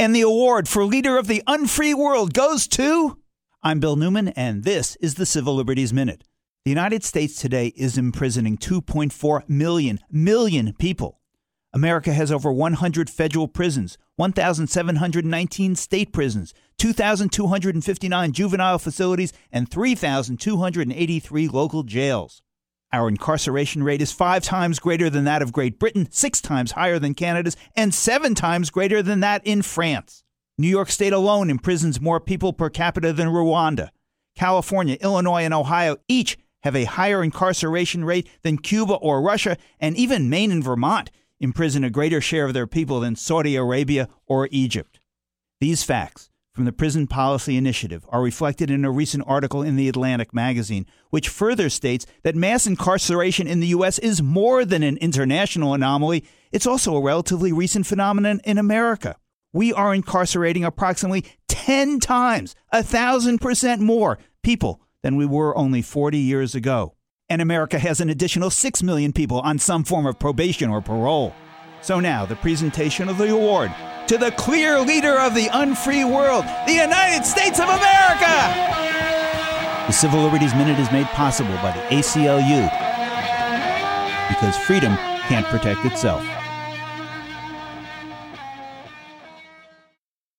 And the award for Leader of the Unfree World goes to. I'm Bill Newman, and this is the Civil Liberties Minute. The United States today is imprisoning 2.4 million, million people. America has over 100 federal prisons, 1,719 state prisons, 2,259 juvenile facilities, and 3,283 local jails. Our incarceration rate is five times greater than that of Great Britain, six times higher than Canada's, and seven times greater than that in France. New York State alone imprisons more people per capita than Rwanda. California, Illinois, and Ohio each have a higher incarceration rate than Cuba or Russia, and even Maine and Vermont imprison a greater share of their people than Saudi Arabia or Egypt. These facts from the Prison Policy Initiative are reflected in a recent article in the Atlantic magazine, which further states that mass incarceration in the U.S. is more than an international anomaly, it's also a relatively recent phenomenon in America. We are incarcerating approximately 10 times, a thousand percent more people than we were only 40 years ago. And America has an additional 6 million people on some form of probation or parole. So now, the presentation of the award to the clear leader of the unfree world, the United States of America! The Civil Liberties Minute is made possible by the ACLU because freedom can't protect itself.